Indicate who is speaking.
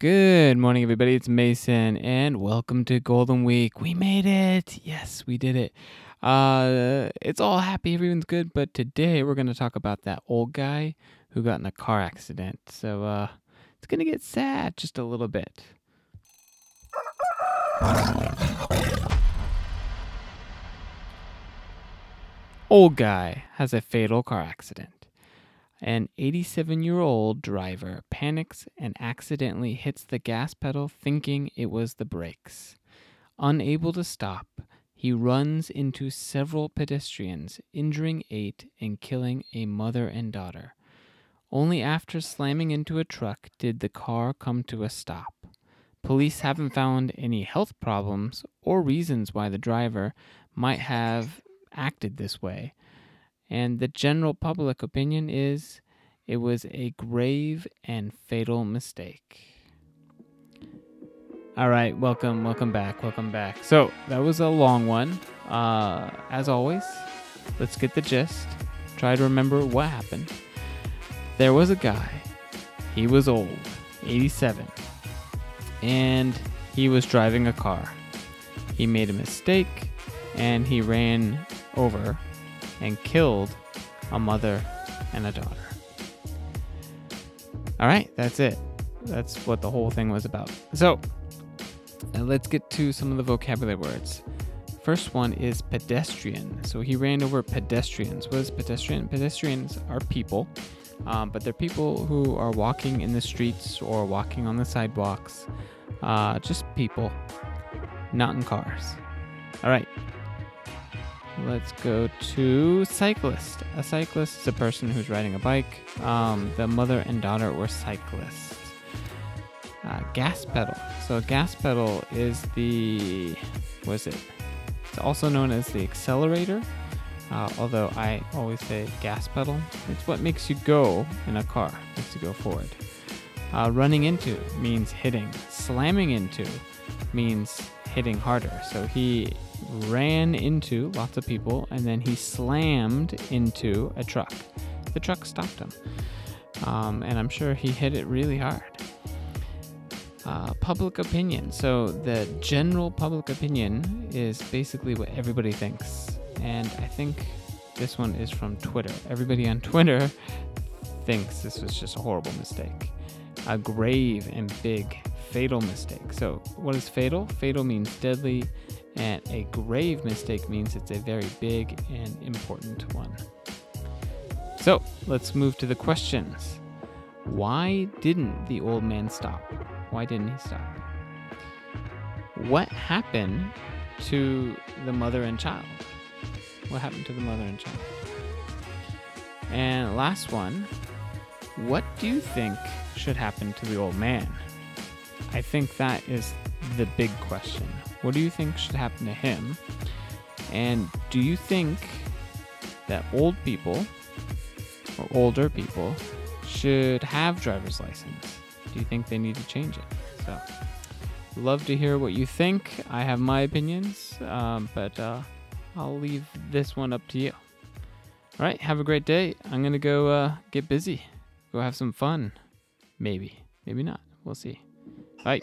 Speaker 1: Good morning, everybody. It's Mason, and welcome to Golden Week. We made it. Yes, we did it. Uh, it's all happy, everyone's good. But today we're going to talk about that old guy who got in a car accident. So uh, it's going to get sad just a little bit. Old guy has a fatal car accident. An 87 year old driver panics and accidentally hits the gas pedal thinking it was the brakes. Unable to stop, he runs into several pedestrians, injuring eight and killing a mother and daughter. Only after slamming into a truck did the car come to a stop. Police haven't found any health problems or reasons why the driver might have acted this way. And the general public opinion is it was a grave and fatal mistake. All right, welcome, welcome back, welcome back. So that was a long one. Uh, as always, let's get the gist. Try to remember what happened. There was a guy. He was old, 87, and he was driving a car. He made a mistake, and he ran over and killed a mother and a daughter. All right, that's it. That's what the whole thing was about. So, let's get to some of the vocabulary words. First one is pedestrian. So he ran over pedestrians. What is pedestrian? Pedestrians are people, um, but they're people who are walking in the streets or walking on the sidewalks. Uh, just people, not in cars. All right, Let's go to cyclist. A cyclist is a person who's riding a bike. Um, the mother and daughter were cyclists. Uh, gas pedal. So a gas pedal is the what is it? It's also known as the accelerator. Uh, although I always say gas pedal. It's what makes you go in a car. Makes you go forward. Uh, running into means hitting. Slamming into means hitting harder. So he ran into lots of people and then he slammed into a truck. The truck stopped him. Um, and I'm sure he hit it really hard. Uh, public opinion. So, the general public opinion is basically what everybody thinks. And I think this one is from Twitter. Everybody on Twitter thinks this was just a horrible mistake. A grave and big fatal mistake. So, what is fatal? Fatal means deadly, and a grave mistake means it's a very big and important one. So, let's move to the questions. Why didn't the old man stop? Why didn't he stop? What happened to the mother and child? What happened to the mother and child? And last one, what do you think should happen to the old man? I think that is the big question. What do you think should happen to him? And do you think that old people or older people should have driver's license? Do you think they need to change it? So, love to hear what you think. I have my opinions, um, but uh, I'll leave this one up to you. All right, have a great day. I'm gonna go uh, get busy, go have some fun. Maybe, maybe not. We'll see. Bye.